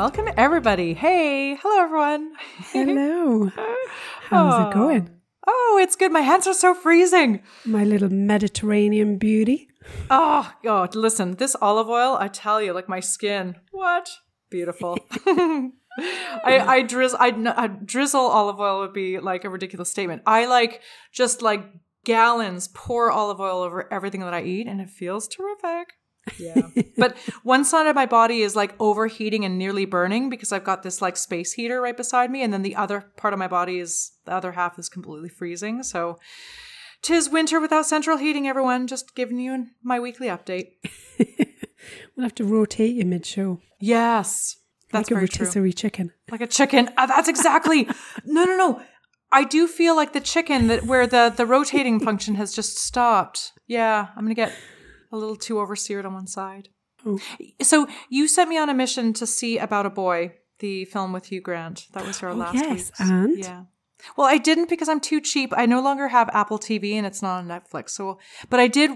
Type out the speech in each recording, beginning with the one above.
Welcome everybody. Hey, hello everyone. Hello. How's it going? Oh, oh, it's good. My hands are so freezing. My little Mediterranean beauty. Oh, God, listen, this olive oil, I tell you, like my skin. What? Beautiful. I, I drizzle, I, I drizzle olive oil would be like a ridiculous statement. I like just like gallons pour olive oil over everything that I eat and it feels terrific. Yeah. but one side of my body is like overheating and nearly burning because I've got this like space heater right beside me. And then the other part of my body is, the other half is completely freezing. So tis winter without central heating, everyone. Just giving you my weekly update. We'll have to rotate you mid show. Yes. That's like a very true. rotisserie chicken. Like a chicken. Ah, that's exactly. no, no, no. I do feel like the chicken that where the the rotating function has just stopped. Yeah, I'm gonna get a little too overseared on one side. Oh. So you sent me on a mission to see About a Boy, the film with Hugh Grant. That was our Oh, last yes, week's. and? yeah. Well, I didn't because I'm too cheap. I no longer have Apple TV and it's not on Netflix. So, but I did.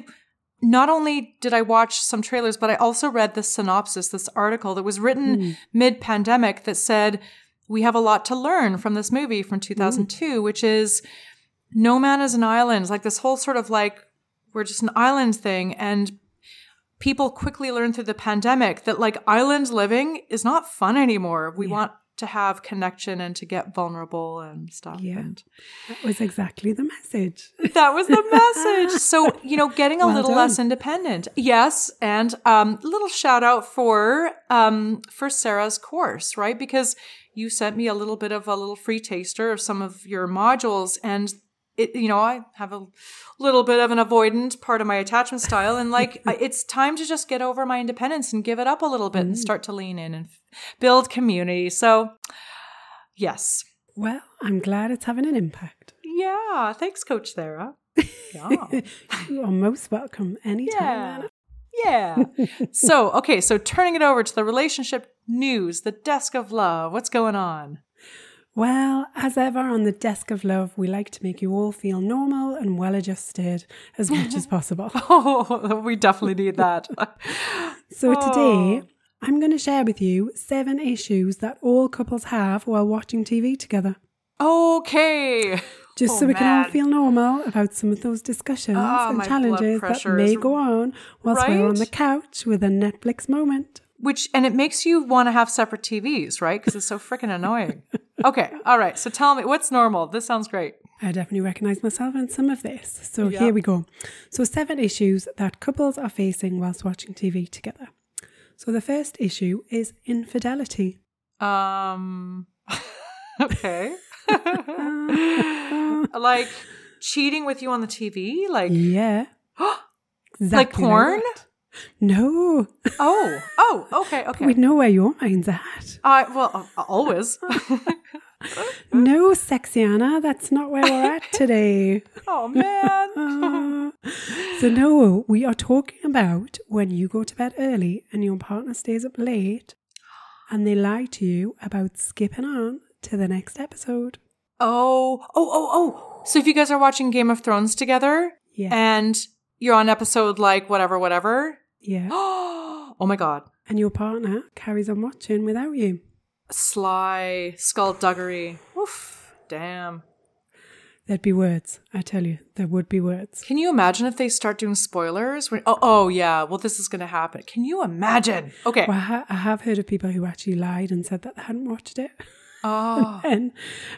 Not only did I watch some trailers, but I also read this synopsis, this article that was written Hmm. mid pandemic that said, we have a lot to learn from this movie from 2002, which is no man is an island, like this whole sort of like, we're just an island thing. And people quickly learn through the pandemic that like island living is not fun anymore. We want to have connection and to get vulnerable and stuff. Yeah. And That was exactly the message. that was the message. So, you know, getting a Well little done. less independent. Yes. And um little shout out for um for Sarah's course, right? Because you sent me a little bit of a little free taster of some of your modules and it, you know, I have a little bit of an avoidant part of my attachment style, and like it's time to just get over my independence and give it up a little bit and mm. start to lean in and f- build community. So, yes, Well, I'm glad it's having an impact. yeah. Thanks, Coach Sarah. Yeah. You are most welcome anytime. Yeah. Anna. Yeah. so, okay, so turning it over to the relationship news, the desk of love. What's going on? Well, as ever on the desk of love, we like to make you all feel normal and well adjusted as much as possible. Oh, we definitely need that. So today, Oh. I'm going to share with you seven issues that all couples have while watching TV together. Okay. Just Oh, so we can all feel normal about some of those discussions Ah, and challenges that may go on whilst we're on the couch with a Netflix moment. Which, and it makes you want to have separate TVs, right? Because it's so freaking annoying. Okay. All right. So tell me, what's normal? This sounds great. I definitely recognize myself in some of this. So Yeah. here we go. So, seven issues that couples are facing whilst watching TV together. So, the first issue is infidelity. Um, okay. like cheating with you on the TV? Like, Yeah. like porn? No. Oh, oh, okay, okay. We know where your mind's at. I well, uh, always. No, sexy Anna, that's not where we're at today. oh man. Uh, so, no, we are talking about when you go to bed early and your partner stays up late and they lie to you about skipping on to the next episode. Oh, oh, oh, oh. So if you guys are watching Game of Thrones together Yeah. and you're on episode like whatever, whatever. Yeah. Oh my god. And your partner carries on watching without you. Sly skullduggery. Oof. Damn. There'd be words, I tell you, there would be words. Can you imagine if they start doing spoilers? When, oh, oh yeah. Well, this is going to happen. Can you imagine? Okay. Well, I, ha- I have heard of people who actually lied and said that they hadn't watched it. Oh. And,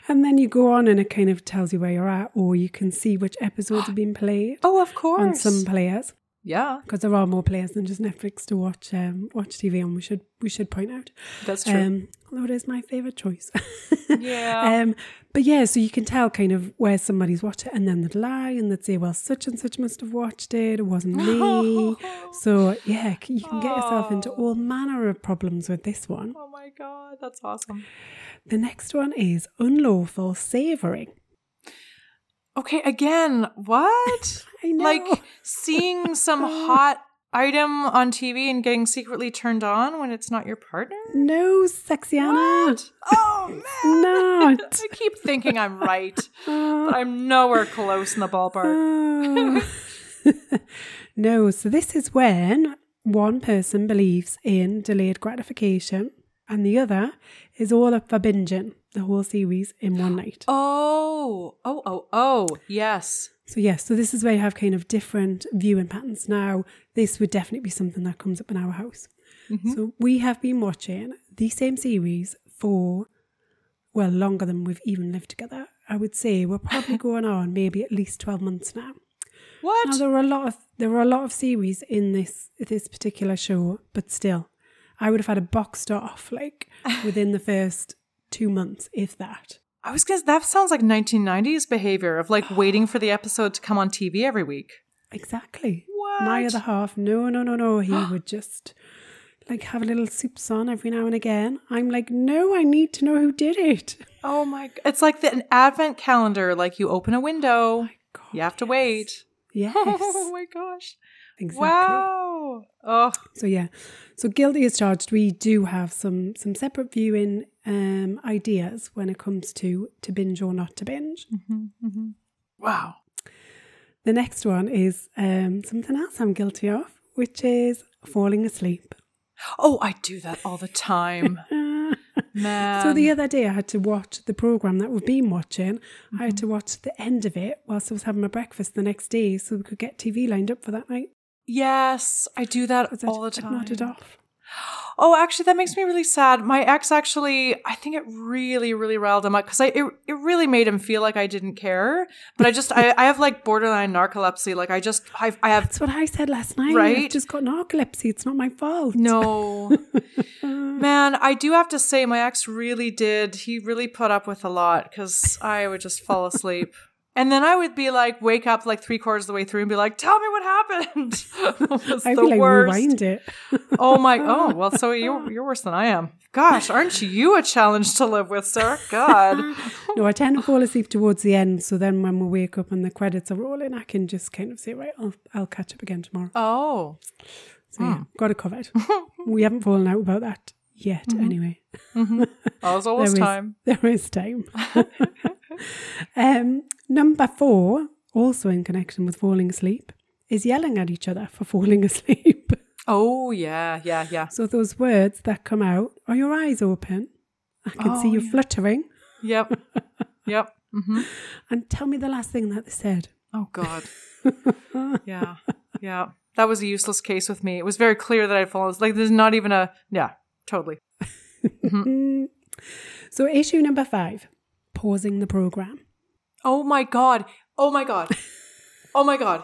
and then you go on and it kind of tells you where you're at, or you can see which episodes have been played Oh, of course. on some players. Yeah, because there are more players than just Netflix to watch um, watch TV on. We should we should point out. that's true. Um, although it is my favorite choice. yeah. um, but yeah, so you can tell kind of where somebody's watched it, and then they'd lie and they'd say, "Well, such and such must have watched it. It wasn't me." so yeah, you can get yourself into all manner of problems with this one. oh my god, that's awesome. The next one is unlawful savouring. Okay, again, what? I know. Like seeing some hot item on TV and getting secretly turned on when it's not your partner? no, sexy Anna. What? Oh man. Not. I keep thinking I'm right, uh, but I'm nowhere close in the ballpark. Oh. no, so this is when one person believes in delayed gratification and the other is all up for binging the whole series in one night. Oh, oh, oh, oh, yes. So, yes, so this is where you have kind of different viewing patterns. Now, this would definitely be something that comes up in our house. Mm-hmm. So, we have been watching the same series for, well, longer than we've even lived together. I would say we're probably going on maybe at least 12 months now. What? Now there were a lot of there were a lot of series in this this particular show, but still, I would have had a boxed off like within the first two months, if that. I was gonna. That sounds like 1990s behavior of like waiting for the episode to come on TV every week. Exactly. What? My other half, no, no, no, no. He would just like have a little soups on every now and again. I'm like, no, I need to know who did it. Oh my! It's like the, an advent calendar. Like you open a window, oh God, you have to wait. Yes, Oh my gosh! Exactly. Wow. Oh, So yeah, so guilty as charged. We do have some some separate viewing um, ideas when it comes to to binge or not to binge. wow. The next one is um, something else I'm guilty of, which is falling asleep. Oh, I do that all the time, man. so the other day I had to watch the program that we've been watching. I had to watch the end of it whilst I was having my breakfast the next day, so we could get TV lined up for that night. Yes, I do that all the time. nodded off. Oh, actually, that makes me really sad. My ex actually, I think it really, really riled him up because I it, it really made him feel like I didn't care. But I just I, I have like borderline narcolepsy. Like I just I, I have That's what I said last night. I've Right? just got narcolepsy. It's not my fault. no man. I do have to say, my ex really did. He really put up with a lot because I would just fall asleep. And then I would be like, wake up like three quarters of the way through and be like, "Tell me what happened." I'd the be like, worst. rewind it. Oh my! Oh well, so you're you're worse than I am. Gosh, aren't you a challenge to live with, sir? God. no, I tend to fall asleep towards the end. So then when we wake up and the credits are rolling, I can just kind of say, right, I'll, I'll catch up again tomorrow. Oh, So yeah, hmm. got it covered. we haven't fallen out about that yet, anyway. there's always There is- time. There is time. um, number four, also in connection with falling asleep, is yelling at each other for falling asleep. Oh yeah, yeah, yeah, so those words that come out, are your eyes open? I can see Oh, you yeah. fluttering. yep, yep. hmm And tell me the last thing that they said. Oh God. Yeah, yeah. That was a useless case with me. It was very clear that I'd fallen. Like there's not even a yeah, totally. Mm. So issue number five, pausing the program. Oh my God. Oh my God. Oh my God.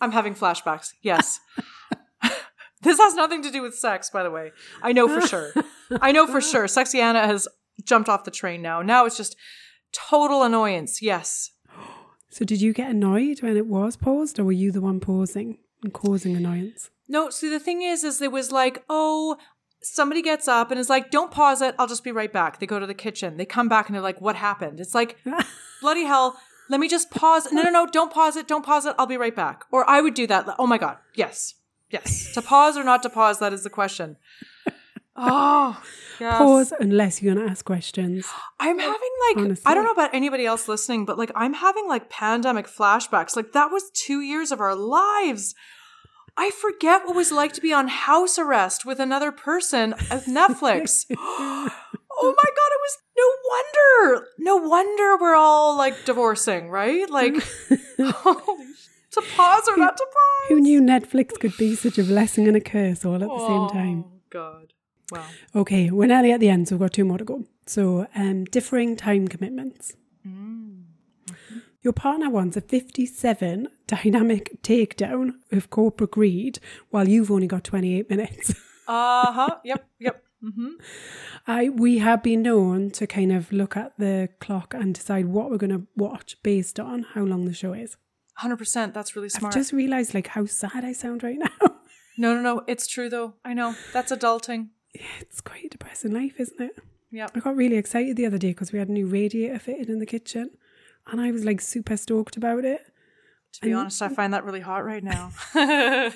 I'm having flashbacks. Yes. this has nothing to do with sex, by the way. I know for sure. I know for sure. Sexy Anna has jumped off the train now. Now it's just total annoyance. Yes. So did you get annoyed when it was paused, or were you the one pausing and causing annoyance? No, see, the thing is, is it was like, oh, somebody gets up and is like, don't pause it. I'll just be right back. They go to the kitchen. They come back and they're like, what happened? It's like, bloody hell. Let me just pause. No, no, no. Don't pause it. Don't pause it. I'll be right back. Or I would do that. Oh my God. Yes. Yes. to pause or not to pause, that is the question. Oh, yes. Pause unless you're going to ask questions. I'm having like Honestly. I don't know about anybody else listening, but like I'm having like pandemic flashbacks. Like that was two years of our lives. I forget what it was like to be on house arrest with another person with Netflix. oh my god, it was no wonder. No wonder we're all like divorcing, right? Like holy to pause or not to pause. Who knew Netflix could be such a blessing and a curse all at the same time? Oh god. Wow. Okay, we're nearly at the end, so we've got two more to go. So, um, differing time commitments. Your partner wants a 57 dynamic takedown of corporate greed while you've only got 28 minutes. Uh-huh. Yep. Yep. Mm-hmm. I we have been known to kind of look at the clock and decide what we're going to watch based on how long the show is. Hundred percent. That's really smart. I've just realized like how sad I sound right now. No, no, no. It's true though. I know. That's adulting. Yeah, it's quite a depressing life, isn't it? Yeah. I got really excited the other day because we had a new radiator fitted in the kitchen, and I was like super stoked about it. To be honest, I find that really hot right now.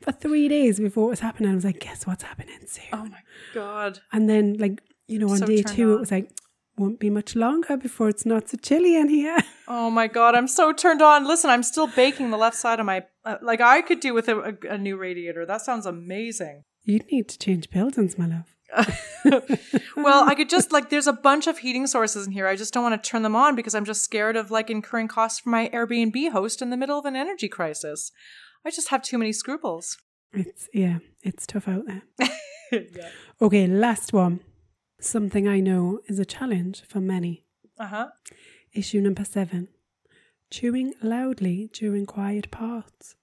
For three days before it was happening, I was like, "Guess what's happening soon?" oh my god. And then, like you know, on So day two, on. it was like, "Won't be much longer before it's not so chilly in here." Oh my god, I'm so turned on. Listen, I'm still baking the left side of my uh, like I could do with a, a, a new radiator. That sounds amazing. You'd need to change buildings, my love. Well, I could just like there's a bunch of heating sources in here. I just don't want to turn them on because I'm just scared of like incurring costs for my Airbnb host in the middle of an energy crisis. I just have too many scruples. It's yeah, it's tough out there. yeah. Okay, last one. Something I know is a challenge for many. Uh-huh. Issue number seven: chewing loudly during quiet parts.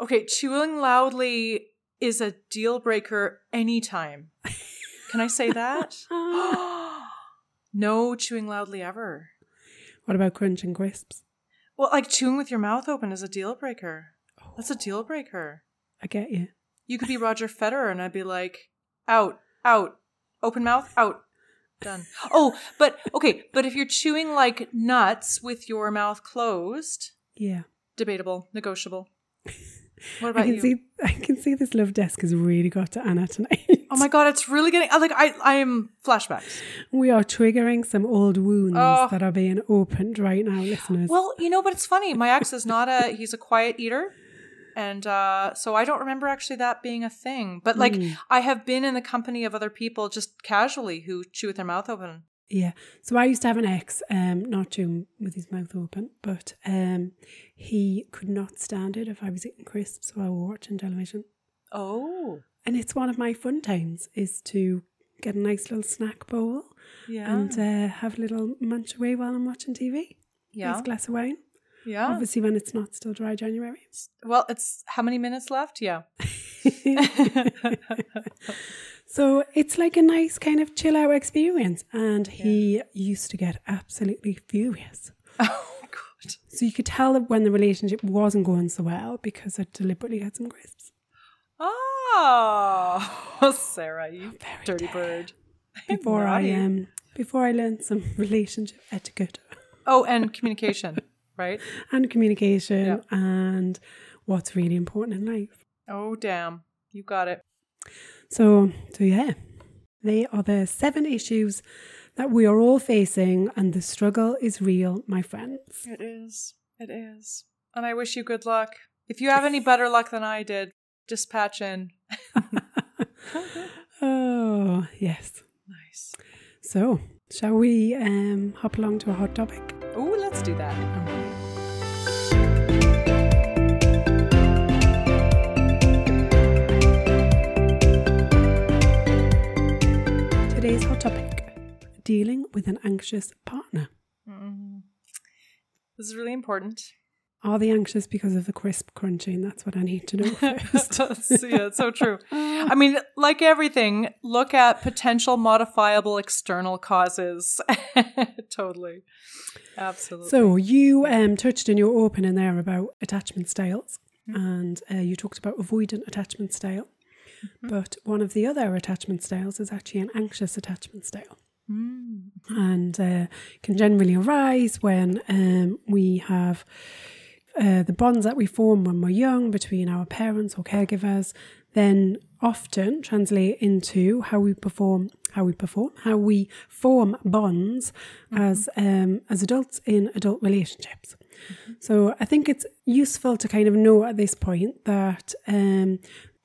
Okay, chewing loudly is a deal breaker anytime. Can I say that? Uh-huh. no chewing loudly ever. What about crunching crisps? Well, like chewing with your mouth open is a deal breaker. Oh, That's a deal breaker. I get you. You could be Roger Federer and I'd be like, out, out, open mouth, out, done. Oh, but okay, but if you're chewing like nuts with your mouth closed, Yeah. debatable, negotiable. What I can you? see I can see this love desk has really got to Anna tonight. Oh my god, it's really getting like I I am flashbacks. we are triggering some old wounds Oh. that are being opened right now, listeners. Well, you know, but it's funny. My ex is not a he's a quiet eater. And uh, so I don't remember actually that being a thing. But like I have been in the company of other people just casually who chew with their mouth open. Yeah. So I used to have an ex, um, not chewing with his mouth open, but um, he could not stand it if I was eating crisps while watching television. Oh. And it's one of my fun times is to get a nice little snack bowl Yeah. and uh, have a little munch away while I'm watching TV. yeah. Nice glass of wine. Yeah. Obviously, when it's not still dry January. Well, it's how many minutes left? Yeah. So it's like a nice kind of chill out experience. And he used to get absolutely furious. Oh god. So you could tell that when the relationship wasn't going so well because I deliberately had some crisps. Oh, Sarah, you Very dirty dare. bird. Before I Naughty. um before I learned some relationship etiquette Oh, and communication, right? and communication Yeah. and what's really important in life. Oh, damn. You got it. So so yeah. They are the seven issues that we are all facing and the struggle is real, my friends. It is. It is. And I wish you good luck. If you have any better luck than I did, dispatch in. Oh, yes. Nice. So, shall we um hop along to a hot topic? Oh, let's do that. Today's hot topic dealing with an anxious partner. Mm. This is really important. Are they anxious because of the crisp crunching? That's what I need to know first. Yeah, it's so true. I mean, like everything, look at potential modifiable external causes. totally. Absolutely. so, you um, touched in your opening there about attachment styles, and uh, you talked about avoidant attachment style. But one of the other attachment styles is actually an anxious attachment style. Mm. and uh, can generally arise when um, we have uh, the bonds that we form when we're young between our parents or caregivers then often translate into how we perform how we perform how we form bonds as um, as adults in adult relationships. So i think it's useful to kind of know at this point that um,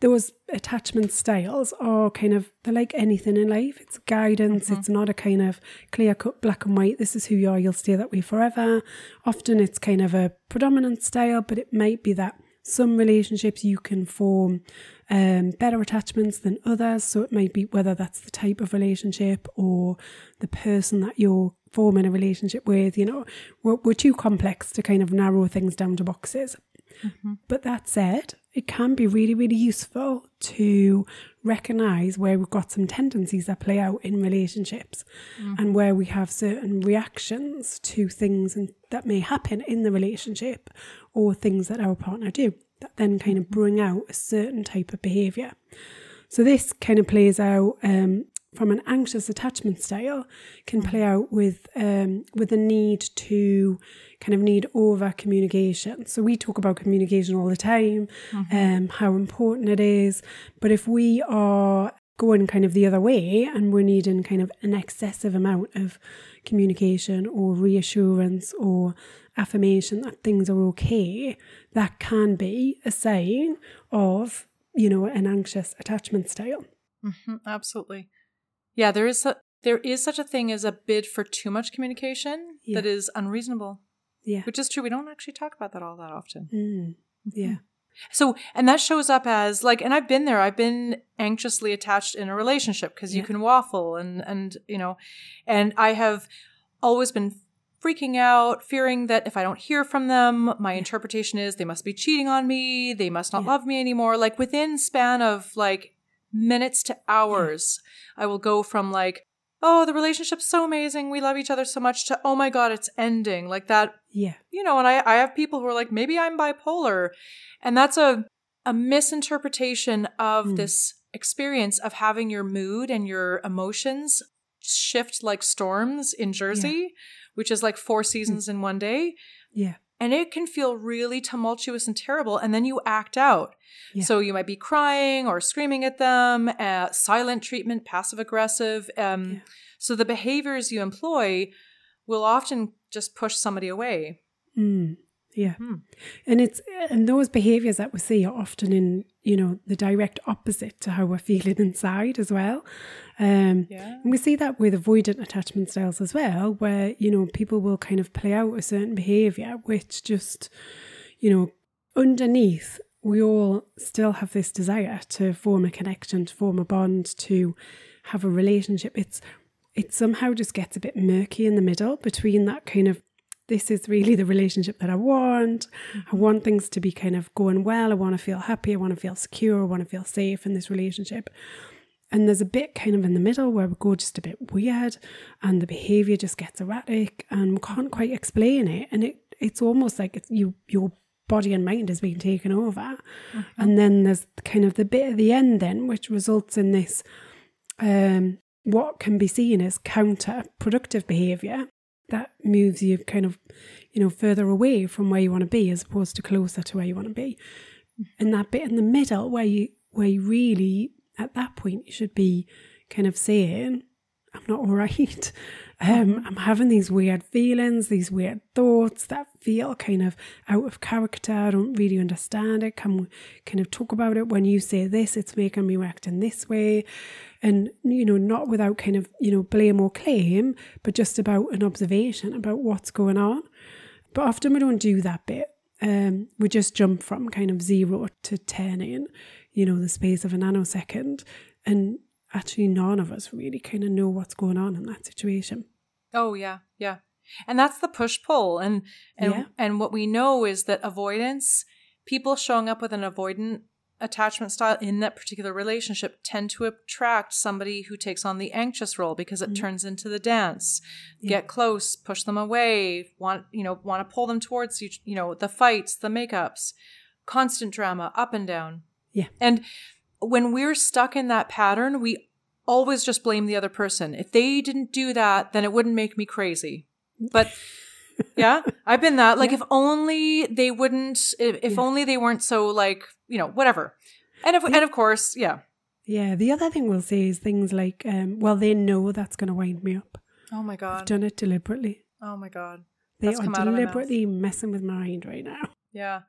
those attachment styles are kind of they're like anything in life. It's guidance. It's not a kind of clear cut black and white this is who you are you'll stay that way forever. Often it's kind of a predominant style but it might be that some relationships you can form um, better attachments than others. So it might be whether that's the type of relationship or the person that you're forming a relationship with you know. We're, we're too complex to kind of narrow things down to boxes Mm-hmm. but that said, it can be really, really useful to recognize where we've got some tendencies that play out in relationships mm-hmm. and where we have certain reactions to things and, that may happen in the relationship or things that our partner do that then kind of mm-hmm. bring out a certain type of behavior. So this kind of plays out um, from an anxious attachment style can play out with um, with the need to kind of need over communication. So we talk about communication all the time, um, how important it is. But if we are going kind of the other way and we're needing kind of an excessive amount of communication or reassurance or affirmation that things are okay, that can be a sign of, you know, an anxious attachment style. Mhm, absolutely. Yeah, there is a, there is such a thing as a bid for too much communication that Yeah. is unreasonable, Yeah. which is true. We don't actually talk about that all that often. Mm. Yeah. So, and that shows up as like, and I've been there. I've been anxiously attached in a relationship because you can waffle and, and, you know, and I have always been freaking out, fearing that if I don't hear from them, my interpretation is they must be cheating on me. They must not Yeah. love me anymore. Like within span of like minutes to hours, I will go from like, oh, the relationship's so amazing. We love each other so much to, oh my God, it's ending. Like that Yeah. you know, and I, I have people who are like, maybe I'm bipolar. And that's a, a misinterpretation of Mm. this experience of having your mood and your emotions shift like storms in Jersey, which is like four seasons in one day. Yeah. And it can feel really tumultuous and terrible. And then you act out. Yeah. So you might be crying or screaming at them, uh, silent treatment, passive aggressive. Um, Yeah. So the behaviors you employ will often just push somebody away. Mm, yeah. Hmm. And it's and those behaviors that we see are often in, you know, the direct opposite to how we're feeling inside as well. Um Yeah. and we see that with avoidant attachment styles as well, where, you know, people will kind of play out a certain behavior which just, you know, underneath we all still have this desire to form a connection, to form a bond, to have a relationship. It's it somehow just gets a bit murky in the middle between that kind of this is really the relationship that I want. I want things to be kind of going well. I want to feel happy. I want to feel secure. I want to feel safe in this relationship. And there's a bit kind of in the middle where we go just a bit weird and the behavior just gets erratic and we can't quite explain it. And it it's almost like it's you your body and mind is being taken over. And then there's kind of the bit at the end then, which results in this um what can be seen as counterproductive behavior that moves you kind of, you know, further away from where you want to be as opposed to closer to where you want to be. And that bit in the middle where you where you really at that point you should be kind of saying, I'm not all right. Um, I'm having these weird feelings, these weird thoughts that feel kind of out of character. I don't really understand it. Can we kind of talk about it? When you say this, it's making me react in this way. And, you know, not without kind of, you know, blame or claim, but just about an observation about what's going on. But often we don't do that bit. Um, we just jump from kind of zero to 10 in, you know, the space of a nanosecond. And actually, none of us really kind of know what's going on in that situation. Oh yeah, yeah. And that's the push pull and and Yeah. and what we know is that avoidance people showing up with an avoidant attachment style in that particular relationship tend to attract somebody who takes on the anxious role because it mm-hmm. turns into the dance. Yeah. Get close, push them away, want you know, want to pull them towards you, you know, the fights, the makeups, constant drama up and down. Yeah. And when we're stuck in that pattern, we always just blame the other person. If they didn't do that, then it wouldn't make me crazy. But yeah, I've been that. Like, Yeah. if only they wouldn't, if, if Yeah. only they weren't so, like, you know, whatever. And of, Yeah. and of course, yeah. Yeah. The other thing we'll say is things like, um, well, they know that's going to wind me up. Oh my god. I've done it deliberately. Oh my God. They That's are come out of my mouth. deliberately messing with my mind right now. Yeah.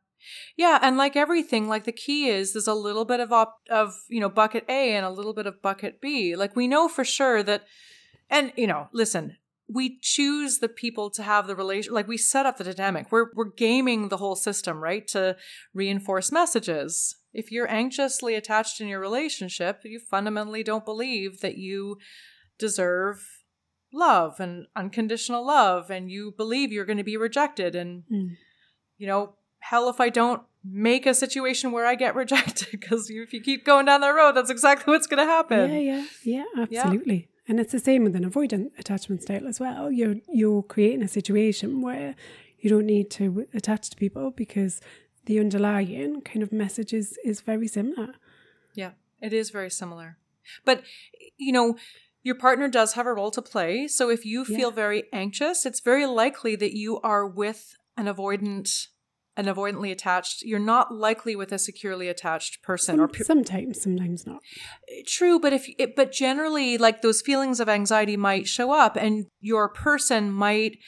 Yeah, and like everything, like the key is there's a little bit of op- of, you know, bucket A and a little bit of bucket B. Like we know for sure that and you know, listen, we choose the people to have the relation like we set up the dynamic. We're we're gaming the whole system, right? To reinforce messages. If you're anxiously attached in your relationship, you fundamentally don't believe that you deserve love and unconditional love and you believe you're going to be rejected and Mm. you know, hell if I don't make a situation where I get rejected because if you keep going down that road, that's exactly what's going to happen. Yeah, yeah, yeah, absolutely. And it's the same with an avoidant attachment style as well. You're you're creating a situation where you don't need to attach to people because the underlying kind of message is, is very similar. Yeah, it is very similar. But, you know, your partner does have a role to play. So if you feel Yeah. very anxious, it's very likely that you are with an avoidant, an avoidantly attached. You're not likely with a securely attached person or pe- sometimes, sometimes not. True, but if it, but generally, like those feelings of anxiety might show up, and your person might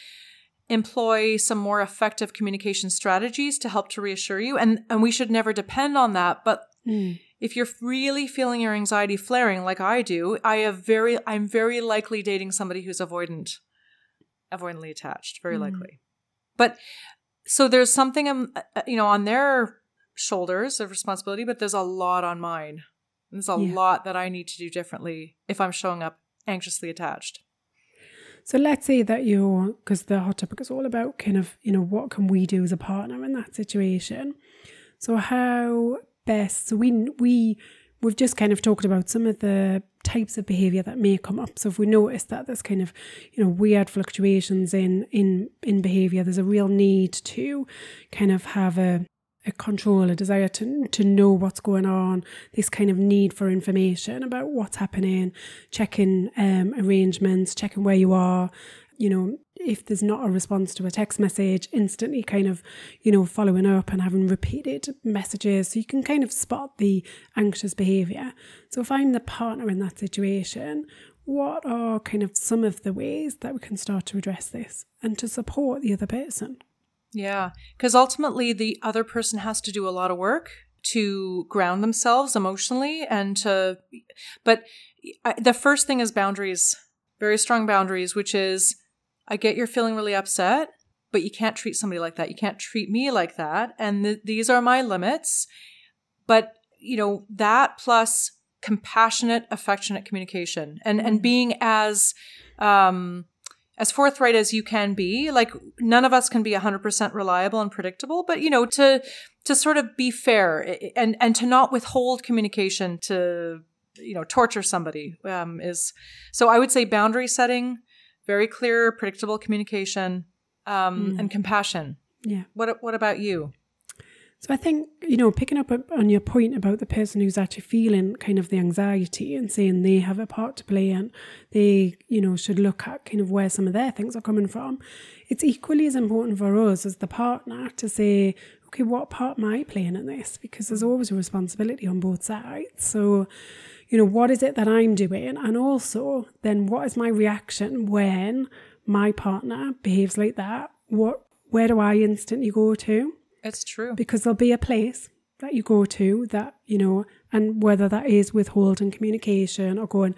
employ some more effective communication strategies to help to reassure you. And and we should never depend on that. But Mm. if you're really feeling your anxiety flaring, like I do, I have very I'm very likely dating somebody who's avoidant, avoidantly attached. Very Mm. likely. But so there's something um, uh, you know on their shoulders of responsibility, but there's a lot on mine. There's a Yeah. lot that I need to do differently if I'm showing up anxiously attached. So let's say that you're, because the hot topic is all about kind of, you know, what can we do as a partner in that situation? So how best? So we we we've just kind of talked about some of the types of behavior that may come up. So if we notice that there's kind of, you know, weird fluctuations in in in behavior, there's a real need to kind of have a a control, a desire to to know what's going on, this kind of need for information about what's happening, checking um, arrangements, checking where you are, you know, if there's not a response to a text message, instantly kind of, you know, following up and having repeated messages so you can kind of spot the anxious behavior. So if I'm the partner in that situation, what are kind of some of the ways that we can start to address this and to support the other person? Yeah, because ultimately the other person has to do a lot of work to ground themselves emotionally and to, but the first thing is boundaries, very strong boundaries, which is I get you're feeling really upset, but you can't treat somebody like that. You can't treat me like that. And th- these are my limits. But, you know, that plus compassionate, affectionate communication and, and being as, um, as forthright as you can be like none of us can be 100% reliable and predictable but you know to to sort of be fair and and to not withhold communication to you know torture somebody um, is so i would say boundary setting very clear predictable communication um, Mm. and compassion Yeah. what what about you So I think, you know, picking up on your point about the person who's actually feeling kind of the anxiety and saying they have a part to play and they, you know, should look at kind of where some of their things are coming from. It's equally as important for us as the partner to say, okay, what part am I playing in this? Because there's mm. always a responsibility on both sides. So, you know, what is it that I'm doing? And also, then what is my reaction when my partner behaves like that? What, where do I instantly go to? it's true because there'll be a place that you go to that you know and whether that is withholding communication or going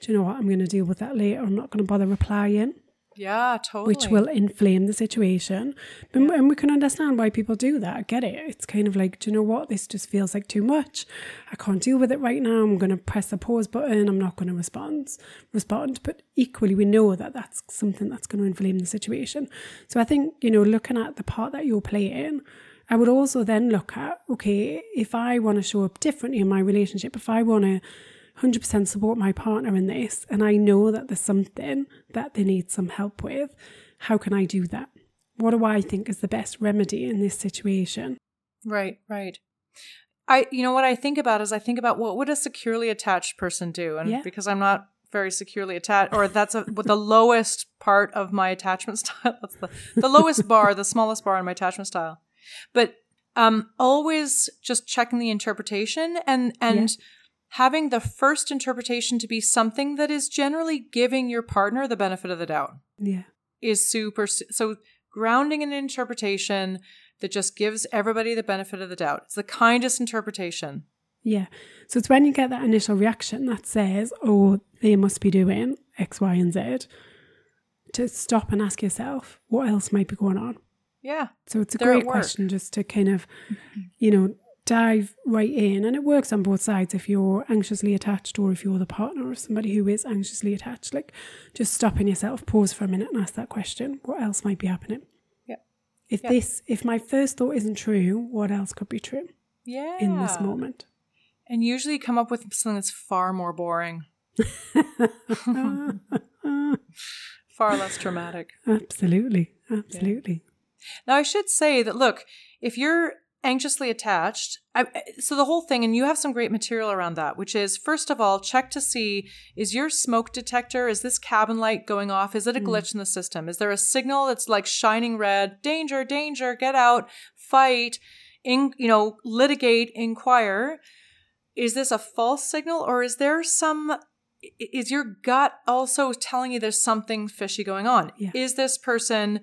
do you know what i'm going to deal with that later i'm not going to bother replying yeah totally. which will inflame the situation. And, and we can understand why people do that I get it. It's kind of like do you know what? This just feels like too much. I can't deal with it right now. I'm going to press the pause button. I'm not going to respond respond. But equally we know that that's something that's going to inflame the situation. So i think you know looking at the part that you're playing I would also then look at okay, if I want to show up differently in my relationship, if I want to 100% support my partner in this, and I know that there's something that they need some help with, how can I do that? What do I think is the best remedy in this situation? Right, right. I you know what I think about is I think about what would a securely attached person do? And Yeah. because I'm not very securely attached or that's a, what the lowest part of my attachment style. That's the, the lowest bar, the smallest bar in my attachment style. But um always just checking the interpretation and and having the first interpretation to be something that is generally giving your partner the benefit of the doubt Yeah. is super so grounding an interpretation that just gives everybody the benefit of the doubt it's the kindest interpretation Yeah. So it's when you get that initial reaction that says, oh, they must be doing X, Y, and Z, to stop and ask yourself, what else might be going on? yeah So it's a They're great question just to kind of, mm-hmm. you know, dive right in. And it works on both sides if you're anxiously attached or if you're the partner of somebody who is anxiously attached. Like just stopping yourself, pause for a minute and ask that question. What else might be happening? Yeah. If Yeah. this, if my first thought isn't true, what else could be true yeah in this moment? and usually you come up with something that's far more boring far less dramatic absolutely. Absolutely. now i should say that look if you're anxiously attached. I, so the whole thing, and you have some great material around that, which is first of all, check to see is your smoke detector, is this cabin light going off? Is it a hmm. glitch in the system? Is there a signal that's like shining red? Danger, danger, get out, fight, in, you know, litigate, inquire. Is this a false signal or is there some is your gut also telling you there's something fishy going on? Yeah. Is this person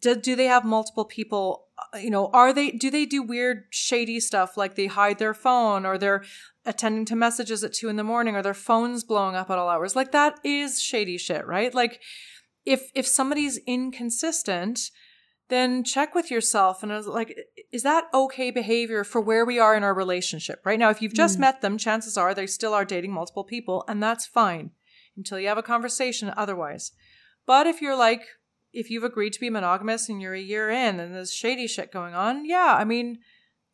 do, do they have multiple people uh, you know are they do they do weird shady stuff like they hide their phone or they're attending to messages at two in the morning or their phone's blowing up at all hours? Like that is shady shit right? Like if if somebody's inconsistent then check with yourself and like is that okay behavior for where we are in our relationship right? Now if you've just met them chances are they still are dating multiple people and that's fine until you have a conversation otherwise. But if you're like if you've agreed to be monogamous and you're a year in and there's shady shit going on yeah i mean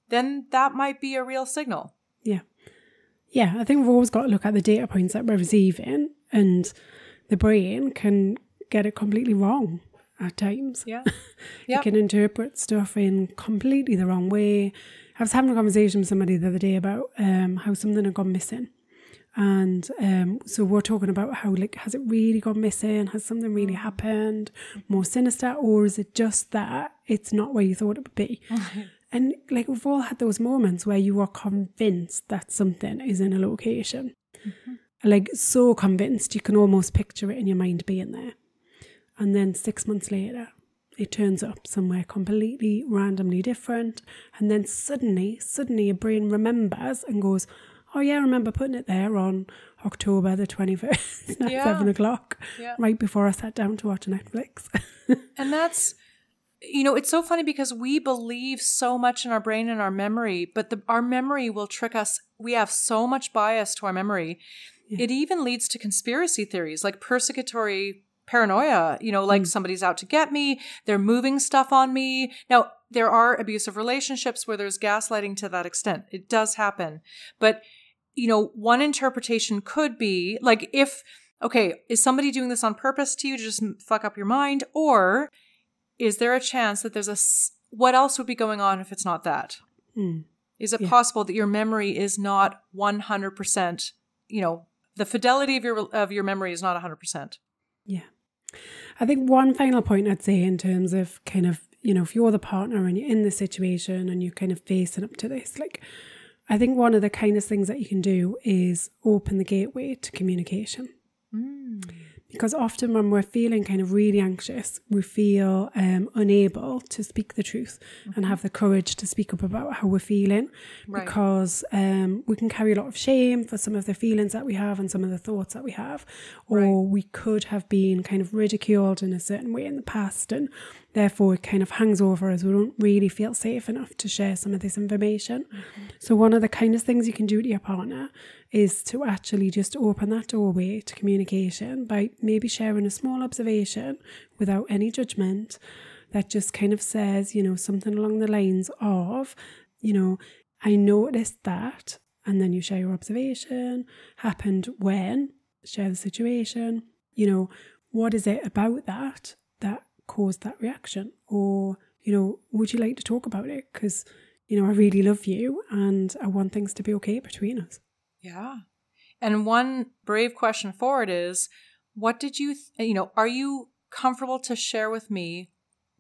then that might be a real signal Yeah. Yeah, I think we've always got to look at the data points that we're receiving, and the brain can get it completely wrong at times. yeah It can interpret stuff in completely the wrong way. I was having a conversation with somebody the other day about um, how something had gone missing. And um, so we're talking about how, like, has it really gone missing? Has something really happened? More sinister? Or is it just that it's not where you thought it would be? And like we've all had those moments where you are convinced that something is in a location. Like so convinced you can almost picture it in your mind being there. And then six months later, it turns up somewhere completely randomly different. And then suddenly, suddenly your brain remembers and goes, Oh yeah, I remember putting it there on October the 21st at Yeah. seven o'clock, Yeah. right before I sat down to watch Netflix. And that's, you know, it's so funny because we believe so much in our brain and our memory, but the, our memory will trick us. We have so much bias to our memory. It even leads to conspiracy theories like persecutory paranoia, you know, like hmm. somebody's out to get me, they're moving stuff on me. Now, there are abusive relationships where there's gaslighting to that extent. It does happen. But, you know, one interpretation could be like if, okay, is somebody doing this on purpose to you to just fuck up your mind? Or is there a chance that there's a, what else would be going on if it's not that? Hmm. Is it Yeah. possible that your memory is not 100%, you know, the fidelity of your of your memory is not 100%? Yeah. I think one final point I'd say in terms of kind of, you know, if you're the partner and you're in the situation and you're kind of facing up to this, like, I think one of the kindest things that you can do is open the gateway to communication. Because often when we're feeling kind of really anxious, we feel um, unable to speak the truth and have the courage to speak up about how we're feeling Right. because um, we can carry a lot of shame for some of the feelings that we have and some of the thoughts that we have. Or we could have been kind of ridiculed in a certain way in the past and therefore it kind of hangs over us. We don't really feel safe enough to share some of this information. Mm-hmm. So, one of the kindest things you can do to your partner is to actually just open that doorway to communication by maybe sharing a small observation without any judgment that just kind of says, you know, something along the lines of, you know, I noticed that, and then you share your observation, happened when, share the situation, you know, what is it about that that caused that reaction? Or, you know, would you like to talk about it? Because, you know, I really love you and I want things to be okay between us. Yeah. And one brave question forward is what did you, th- you know, are you comfortable to share with me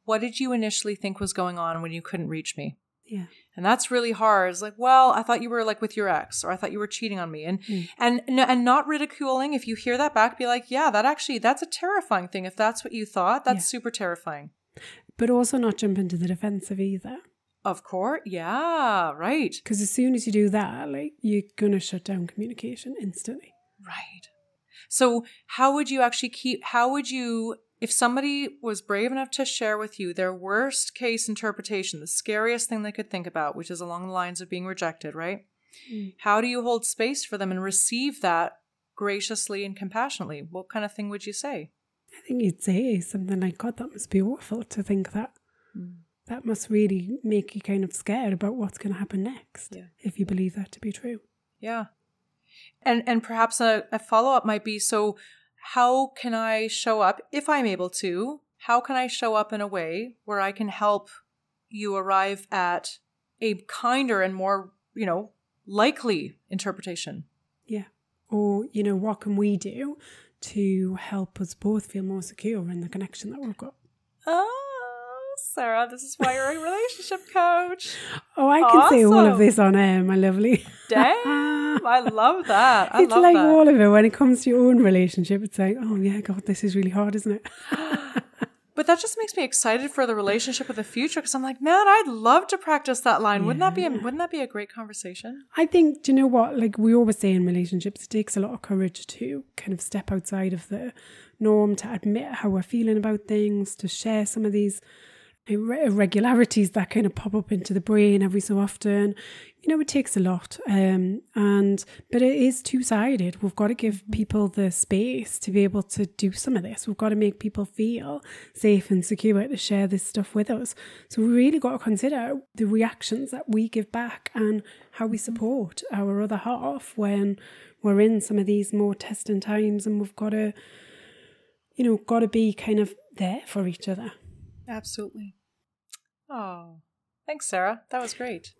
what did you initially think was going on when you couldn't reach me? Yeah. And that's really hard. It's like, well, I thought you were like with your ex, or I thought you were cheating on me, and Mm. and and not ridiculing. If you hear that back, be like, yeah, that actually that's a terrifying thing. If that's what you thought, that's Yeah. super terrifying. But also not jump into the defensive either. Of course, yeah, right, Because as soon as you do that, like, you're going to shut down communication instantly. right. So, how would you actually keep? How would you? If somebody was brave enough to share with you their worst case interpretation, the scariest thing they could think about, which is along the lines of being rejected, right? Mm. How do you hold space for them and receive that graciously and compassionately? What kind of thing would you say? I think you'd say something like, God, that must be awful to think that. That must really make you kind of scared about what's going to happen next Yeah. if you believe that to be true. Yeah. And and perhaps a, a follow up might be so how can I show up if I'm able to? How can I show up in a way where I can help you arrive at a kinder and more, you know, likely interpretation. Yeah. Or, you know, what can we do to help us both feel more secure in the connection that we've got? Oh, Sarah, this is why you're a relationship coach. Oh, I can say all of this on air, my lovely. Damn, I love that. I it's love like that. all of it when it comes to your own relationship. It's like, oh yeah, God, this is really hard, isn't it? But that just makes me excited for the relationship of the future because I'm like, man, I'd love to practice that line. Wouldn't that be a, wouldn't that be a great conversation? I think, do you know what? Like we always say in relationships, it takes a lot of courage to kind of step outside of the norm, to admit how we're feeling about things, to share some of these irregularities that kind of pop up into the brain every so often. You know, it takes a lot. Um, and, but it is two sided. We've got to give people the space to be able to do some of this. We've got to make people feel safe and secure to share this stuff with us. So we really got to consider the reactions that we give back and how we support our other half when we're in some of these more testing times and we've got to, you know, got to be kind of there for each other. Absolutely. Oh, thanks, Sarah. That was great.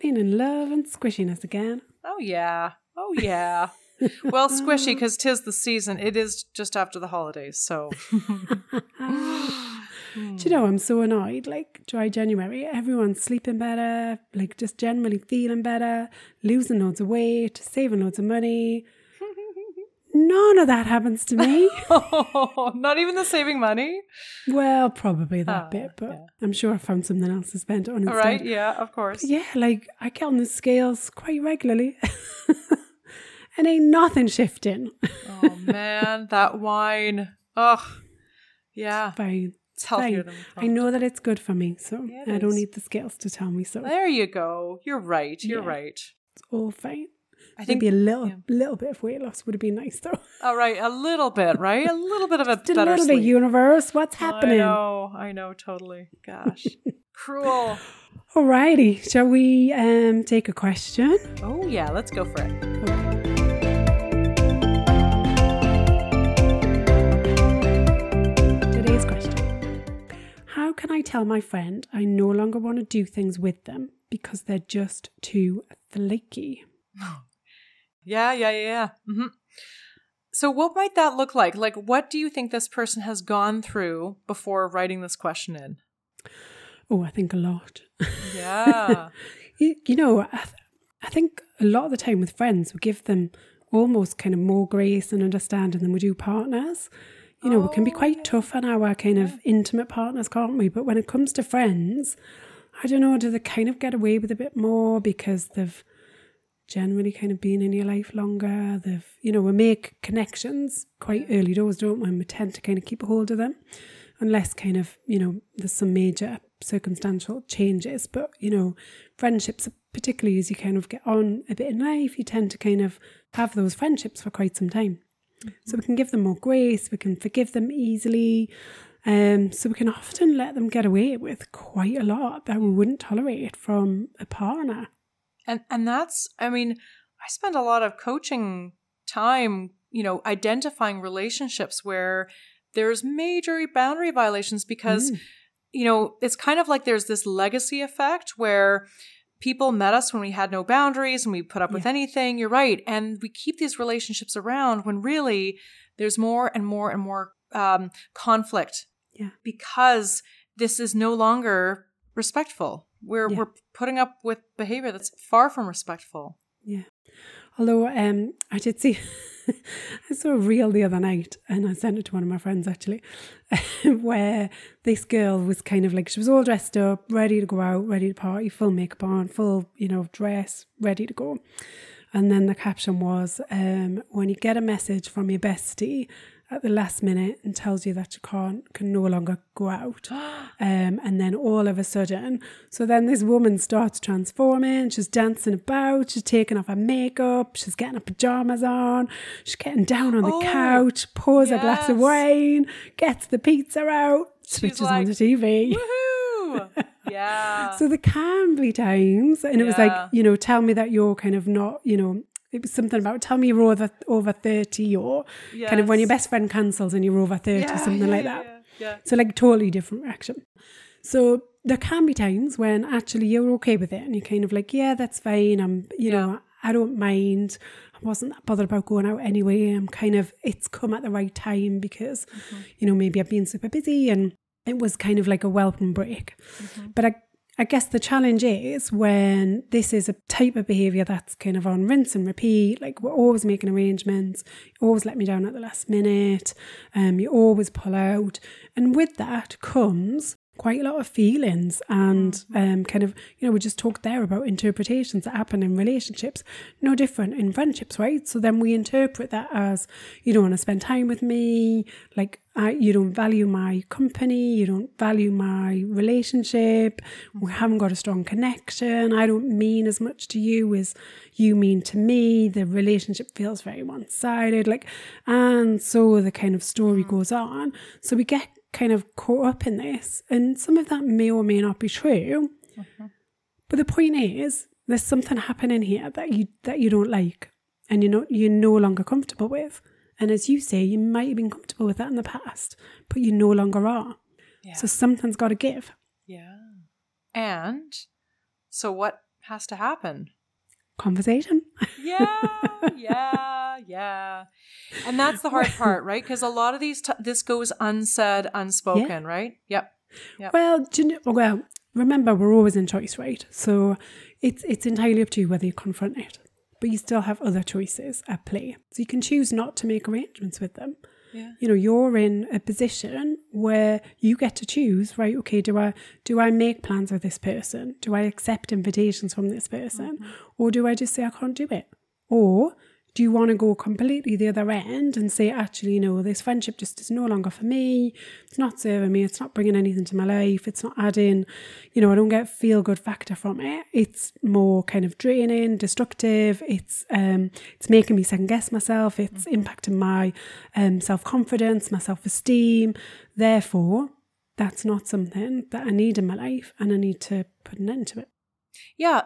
Being in love and squishiness again. Oh yeah. Oh yeah. well, squishy because tis the season. It is just after the holidays, so Do you know, I'm so annoyed. Like dry January, everyone's sleeping better, like just generally feeling better, losing loads of weight, saving loads of money. None of that happens to me. not even the saving money. well, probably that Ah, bit, but yeah. I'm sure I found something else to spend on instead. right. Yeah, of course. Yeah, like I get on the scales quite regularly. and ain't nothing shifting. Oh man, that wine. Ugh. Yeah, Fine. it's healthier Fine. I know that it's good for me, so it I don't need the scales to tell me so. There you go. You're right. You're Yeah. right. It's all fine. I think Maybe a little yeah. little bit of weight loss would have been nice though. All right, a little bit, right? A little bit of a a little sleep. bit universe. What's happening? I know. I know. Totally. Gosh, cruel. Alrighty. Shall we um take a question? Oh yeah, let's go for it. Today's question. How can I tell my friend I no longer want to do things with them because they're just too flaky? Yeah, yeah, yeah, yeah. hmm So, what might that look like? Like, what do you think this person has gone through before writing this question in? Oh, I think a lot. Yeah. You, you know, I, th- I think a lot of the time with friends, we give them almost kind of more grace and understanding than we do partners. You know, we can be Oh, quite yeah. tough on our kind of intimate partners, can't we? But when it comes to friends, I don't know, do they kind of get away with a bit more because they've generally kind of been in your life longer? They've, you know, we make connections quite early doors, don't we? And we tend to kind of keep a hold of them unless kind of, you know, there's some major circumstantial changes. But, you know, friendships, particularly as you kind of get on a bit in life, you tend to kind of have those friendships for quite some time. So we can give them more grace, we can forgive them easily. Um, so we can often let them get away with quite a lot that we wouldn't tolerate from a partner. And and that's i mean i spend a lot of coaching time you know identifying relationships where there's major boundary violations because Mm. you know it's kind of like there's this legacy effect where people met us when we had no boundaries and we put up with anything you're right and we keep these relationships around when really there's more and more and more um, conflict Yeah. because this is no longer respectful we're Yeah. we're putting up with behavior that's far from respectful Yeah. Although um, I did see, I saw a reel the other night, and I sent it to one of my friends actually, where this girl was kind of like she was all dressed up, ready to go out, ready to party, full makeup on, full you know dress, ready to go. And then the caption was, um, "When you get a message from your bestie at the last minute and tells you that you can't, can no longer go out, um, and then all of a sudden, so then this woman starts transforming. She's dancing about. She's taking off her makeup. She's getting her pajamas on. She's getting down on the Oh, couch. Pours a glass of wine. Gets the pizza out. Switches on the TV. Woohoo! yeah So there can be times, and it was like, you know, tell me that you're kind of not, you know, it was something about tell me you're over over thirty, or kind of when your best friend cancels and you're over thirty, Yeah, something yeah, like that. yeah, yeah. So like totally different reaction. So there can be times when actually you're okay with it and you're kind of like, yeah, that's fine. I'm, you know, I don't mind. I wasn't that bothered about going out anyway. I'm kind of, it's come at the right time because, mm-hmm. you know, maybe I've been super busy and it was kind of like a welcome break. Mm-hmm. But I, I guess the challenge is when this is a type of behaviour that's kind of on rinse and repeat, like we're always making arrangements, you always let me down at the last minute, um, you always pull out. And with that comes quite a lot of feelings and um, kind of, you know, we just talked there about interpretations that happen in relationships, no different in friendships, right? So then we interpret that as you don't want to spend time with me, like I, you don't value my company, you don't value my relationship, we haven't got a strong connection, I don't mean as much to you as you mean to me, the relationship feels very one sided, like, and so the kind of story goes on. So we get kind of caught up in this, and some of that may or may not be true. Mm-hmm. But the point is, there's something happening here that you that you don't like, and you're not you're no longer comfortable with. And as you say, you might have been comfortable with that in the past, but you no longer are. Yeah. So something's got to give. Yeah. And so what has to happen? Conversation. Yeah, yeah, yeah. And that's the hard part, right? Because a lot of these, t- this goes unsaid, unspoken, right? Yep. Yep. Well, you know, well, remember we're always in choice, right? So it's it's entirely up to you whether you confront it, but you still have other choices at play. So you can choose not to make arrangements with them. Yeah. You know, you're in a position where you get to choose, right? Okay, do I do I make plans with this person? Do I accept invitations from this person, mm-hmm. or do I just say I can't do it? Or do you want to go completely the other end and say, actually, no, this friendship just is no longer for me. It's not serving me. It's not bringing anything to my life. It's not adding, you know, I don't get feel good factor from it. It's more kind of draining, destructive. It's um, it's making me second guess myself. It's impacting my um, self confidence, my self esteem. Therefore, that's not something that I need in my life, and I need to put an end to it. Yeah.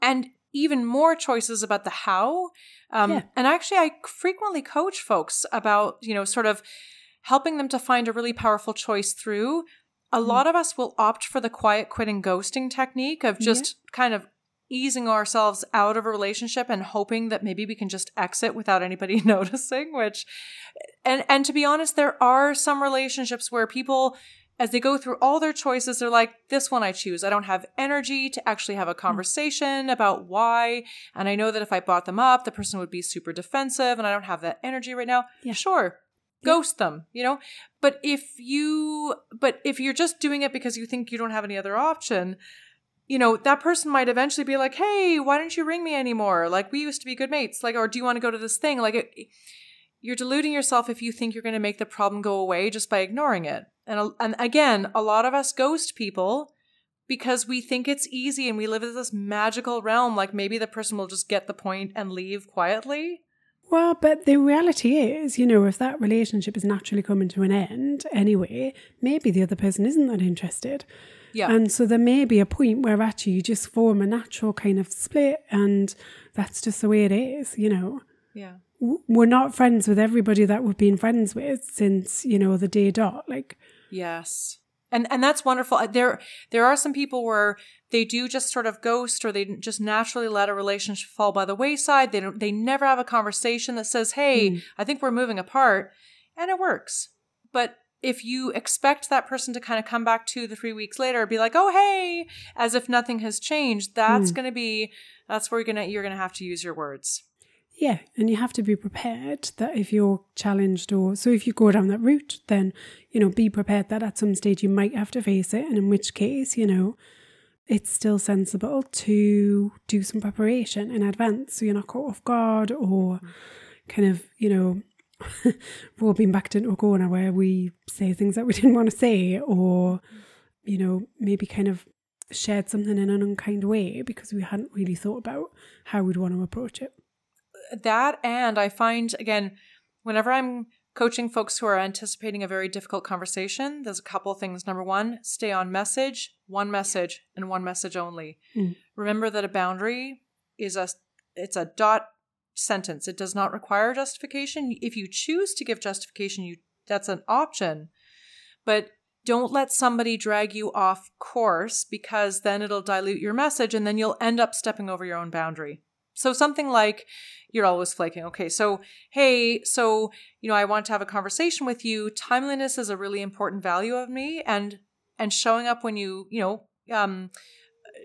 And even more choices about the how. Um, Yeah. And actually, I frequently coach folks about, you know, sort of helping them to find a really powerful choice through. A Hmm. lot of us will opt for the quiet quitting ghosting technique of just kind of easing ourselves out of a relationship and hoping that maybe we can just exit without anybody noticing which and and to be honest there are some relationships where people as they go through all their choices they're like this one I choose I don't have energy to actually have a hmm. conversation about why and I know that if I brought them up the person would be super defensive and I don't have that energy right now Yeah. sure Yeah. ghost them you know but if you but if you're just doing it because you think you don't have any other option you know, that person might eventually be like, "Hey, why don't you ring me anymore? Like we used to be good mates. Like, or do you want to go to this thing? Like, it, you're deluding yourself if you think you're going to make the problem go away just by ignoring it. And and again, a lot of us ghost people because we think it's easy and we live in this magical realm. Like maybe the person will just get the point and leave quietly. Well, but the reality is, you know, if that relationship is naturally coming to an end anyway, maybe the other person isn't that interested. Yeah, And so there may be a point where actually you just form a natural kind of split, and that's just the way it is, you know. yeah, We're not friends with everybody that we've been friends with since, you know, the day dot. Like, yes. And and that's wonderful. There there are some people where they do just sort of ghost or they just naturally let a relationship fall by the wayside. They don't they never have a conversation that says, "Hey, hmm. I think we're moving apart." And it works. But if you expect that person to kind of come back two to three weeks later, be like, "Oh, hey," as if nothing has changed, that's hmm. going to be that's where you're gonna you're gonna have to use your words. Yeah, and you have to be prepared that if you're challenged or so if you go down that route, then, you know, be prepared that at some stage you might have to face it. And in which case, you know, it's still sensible to do some preparation in advance so you're not caught off guard or kind of, you know, we've all been backed into a corner where we say things that we didn't want to say or, you know, maybe kind of shared something in an unkind way because we hadn't really thought about how we'd want to approach it. That and I find again, whenever I'm coaching folks who are anticipating a very difficult conversation, there's a couple of things. Number one, stay on message, one message, and one message only. Mm. Remember that a boundary is a it's a dot sentence. It does not require justification. If you choose to give justification, you that's an option. But don't let somebody drag you off course because then it'll dilute your message and then you'll end up stepping over your own boundary. So something like you're always flaking. Okay, so hey, so you know, I want to have a conversation with you. Timeliness is a really important value of me and and showing up when you, you know, um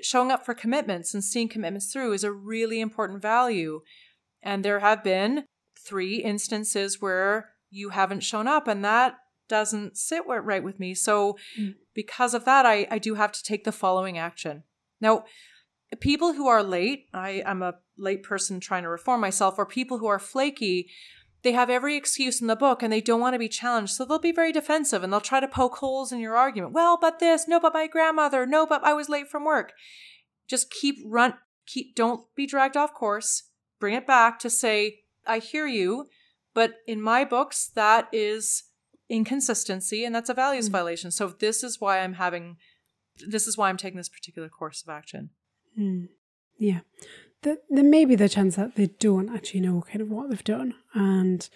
showing up for commitments and seeing commitments through is a really important value. And there have been three instances where you haven't shown up and that doesn't sit right with me. So mm. because of that, I, I do have to take the following action. Now, people who are late, I, I'm a late person trying to reform myself, or people who are flaky, they have every excuse in the book and they don't want to be challenged. So they'll be very defensive and they'll try to poke holes in your argument. Well, but this, no, but my grandmother, no, but I was late from work. Just keep run, keep, don't be dragged off course. Bring it back to say, I hear you, but in my books, that is inconsistency and that's a values mm. violation. So this is why I'm having, this is why I'm taking this particular course of action. Mm. Yeah that there may be the chance that they don't actually know kind of what they've done and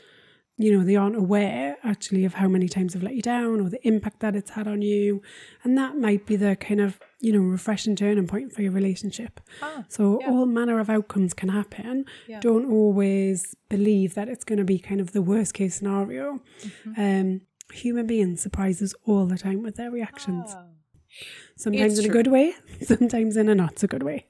you know they aren't aware actually of how many times they've let you down or the impact that it's had on you and that might be the kind of you know refreshing turning point for your relationship ah, so yeah. all manner of outcomes can happen yeah. don't always believe that it's going to be kind of the worst case scenario mm-hmm. um human beings surprise us all the time with their reactions ah. Sometimes it's in true. a good way, sometimes in a not so good way.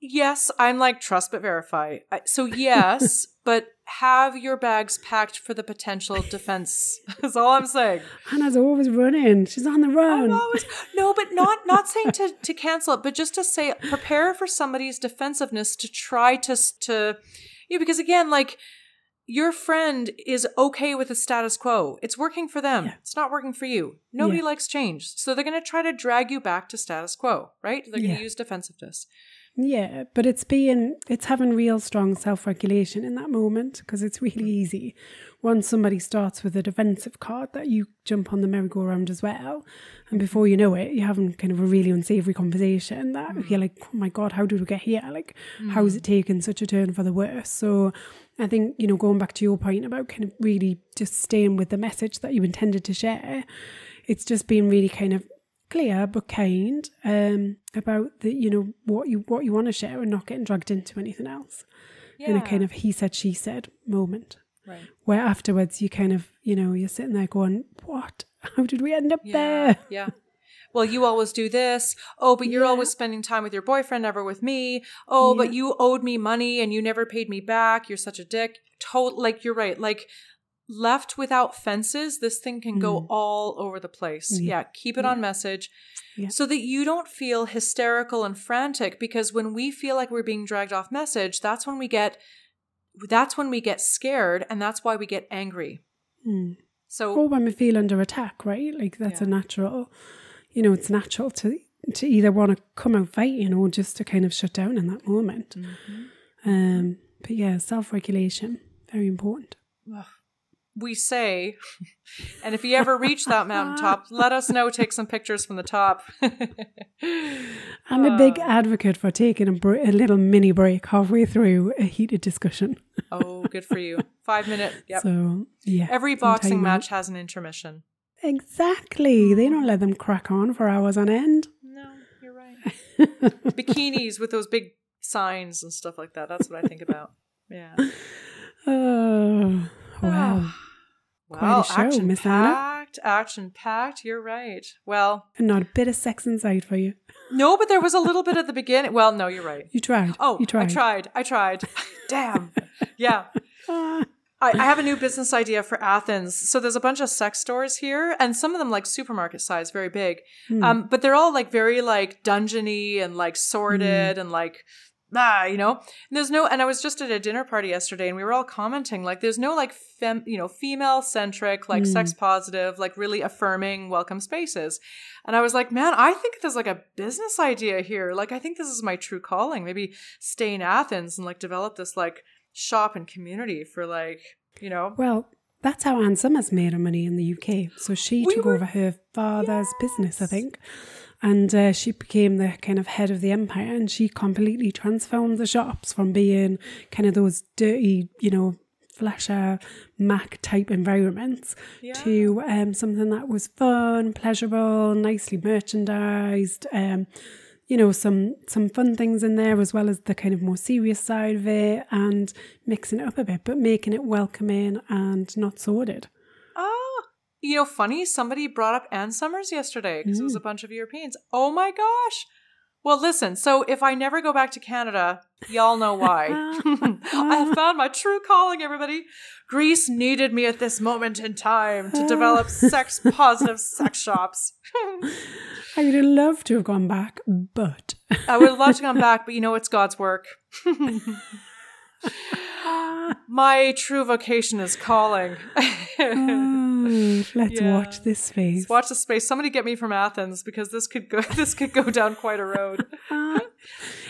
Yes, I'm like trust but verify. So yes, but have your bags packed for the potential defense. That's all I'm saying. Hannah's always running. She's on the run. Always, no, but not not saying to to cancel it, but just to say prepare for somebody's defensiveness to try to to you know, because again, like your friend is okay with the status quo. It's working for them. Yeah. It's not working for you. Nobody yeah. likes change. So they're going to try to drag you back to status quo, right? They're going to use defensiveness. Yeah, but it's being, it's having real strong self regulation in that moment because it's really easy once somebody starts with a defensive card that you jump on the merry-go-round as well. And before you know it, you're having kind of a really unsavory conversation that mm. you're like, oh my God, how did we get here? Like, mm. has it taken such a turn for the worse? So I think, you know, going back to your point about kind of really just staying with the message that you intended to share, it's just been really kind of clear but kind um, about the, you know, what you what you want to share and not getting dragged into anything else. Yeah. In a kind of he said, she said moment. Right. Where afterwards you kind of, you know, you're sitting there going, What? How did we end up yeah. there? Yeah well, you always do this. Oh, but you're yeah. always spending time with your boyfriend, never with me. Oh, yeah. but you owed me money and you never paid me back. You're such a dick. Total, like you're right. Like left without fences, this thing can mm. go all over the place. Yeah, yeah keep it on message. So that you don't feel hysterical and frantic because when we feel like we're being dragged off message, that's when we get that's when we get scared and that's why we get angry. Mm. So or when we feel under attack, right? Like that's a natural you know, it's natural to to either want to come out fighting or just to kind of shut down in that moment. Mm-hmm. Um, but yeah, self regulation very important. We say, and if you ever reach that mountaintop, let us know. Take some pictures from the top. I'm a big uh. advocate for taking a, br- a, little mini break halfway through a heated discussion. oh, good for you! Five minute. Yep. So yeah, every boxing match has an intermission. Exactly. They don't let them crack on for hours on end. No, you're right. Bikinis with those big signs and stuff like that. That's what I think about. Yeah. Oh, wow. Wow, action packed, action packed. You're right. Well, and not a bit of sex inside for you. No, but there was a little bit at the beginning. Well, no, you're right. You tried. Oh, you tried. I tried. I tried. Damn. Yeah. I, I have a new business idea for Athens. So there's a bunch of sex stores here, and some of them like supermarket size, very big. Mm. Um, but they're all like very like dungeony and like sorted mm. and like ah, you know. And there's no. And I was just at a dinner party yesterday, and we were all commenting like there's no like fem, you know, female centric, like mm. sex positive, like really affirming, welcome spaces. And I was like, man, I think there's like a business idea here. Like I think this is my true calling. Maybe stay in Athens and like develop this like shop and community for like, you know. Well, that's how Ann Summers made her money in the UK. So she we took were, over her father's yes. business, I think. And uh, she became the kind of head of the empire and she completely transformed the shops from being kind of those dirty, you know, flasher Mac type environments to um, something that was fun, pleasurable, nicely merchandised. Um, you know, some some fun things in there as well as the kind of more serious side of it, and mixing it up a bit, but making it welcoming and not sordid. Oh, you know, funny. Somebody brought up Ann Summers yesterday because it Mm. was a bunch of Europeans. Oh my gosh. Well, listen. So if I never go back to Canada, y'all know why. I have found my true calling. Everybody, Greece needed me at this moment in time to develop sex positive sex shops. I would have loved to have gone back, but I would love to come back, but you know it's God's work. My true vocation is calling. Let's Yeah. watch this space. Watch the space. Somebody get me from Athens because this could go. This could go down quite a road.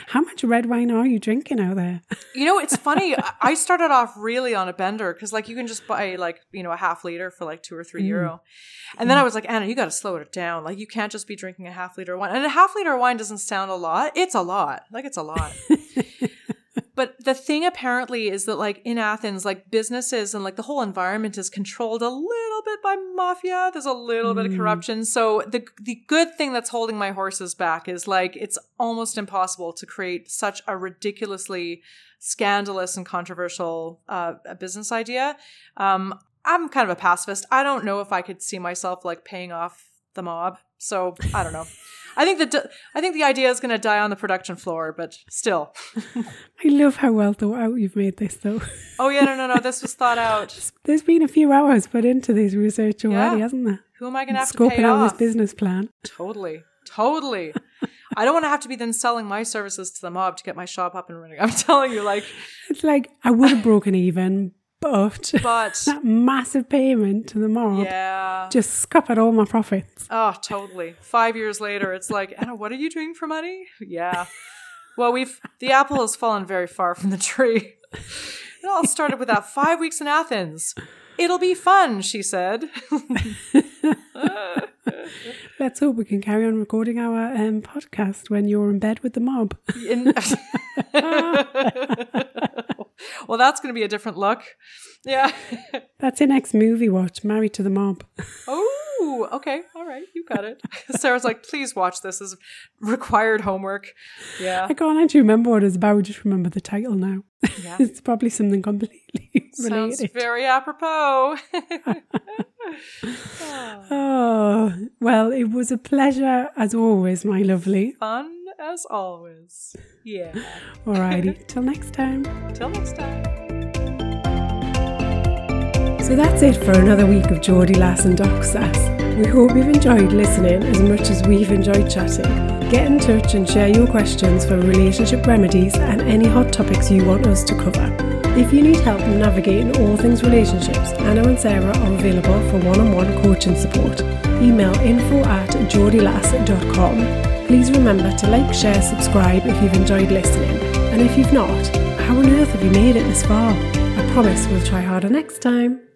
How much red wine are you drinking out there? You know, it's funny. I- I started off really on a bender because, like, you can just buy like you know a half liter for like two or three mm. euro, and then I mm. was like, Anna, you got to slow it down. Like, you can't just be drinking a half liter of wine. And a half liter of wine doesn't sound a lot. It's a lot. Like, it's a lot. But the thing apparently is that like in Athens, like businesses and like the whole environment is controlled a little bit by mafia. There's a little bit of corruption. So the the good thing that's holding my horses back is like it's almost impossible to create such a ridiculously scandalous and controversial uh, business idea. Um, I'm kind of a pacifist. I don't know if I could see myself like paying off the mob. So I don't know. I think the I think the idea is going to die on the production floor, but still. I love how well thought out you've made this, though. Oh yeah, no, no, no. This was thought out. There's been a few hours put into this research already, Yeah. hasn't there? Who am I going to have to pay Scoping out off? this business plan. Totally, totally. I don't want to have to be then selling my services to the mob to get my shop up and running. I'm telling you, like, It's like I would have broken even, but but that massive payment to the mob yeah. just scuppered all my profits. Oh, totally. Five years later, it's like, Anna, what are you doing for money? Yeah. Well, we've the apple has fallen very far from the tree. It all started with that five weeks in Athens. It'll be fun, she said. Let's hope we can carry on recording our um, podcast when you're in bed with the mob. In- well, that's going to be a different look. Yeah. That's your next movie watch, Married to the Mob. Oh, okay. All right. You got it. Sarah's like, please watch this as required homework. Yeah. I can't actually remember what it's about, I just remember the title now. Yeah. it's probably something completely Sounds very apropos. Oh, well, it was a pleasure as always, my lovely. Fun as always. Yeah. Alrighty, till next time. Till next time. So that's it for another week of Geordie Lass and Doc Sass. We hope you've enjoyed listening as much as we've enjoyed chatting. Get in touch and share your questions for relationship remedies and any hot topics you want us to cover. If you need help navigating all things relationships, Anna and Sarah are available for one-on-one coaching support. Email info at geordielass.com. Please remember to like, share, subscribe if you've enjoyed listening. And if you've not, how on earth have you made it this far? I promise we'll try harder next time.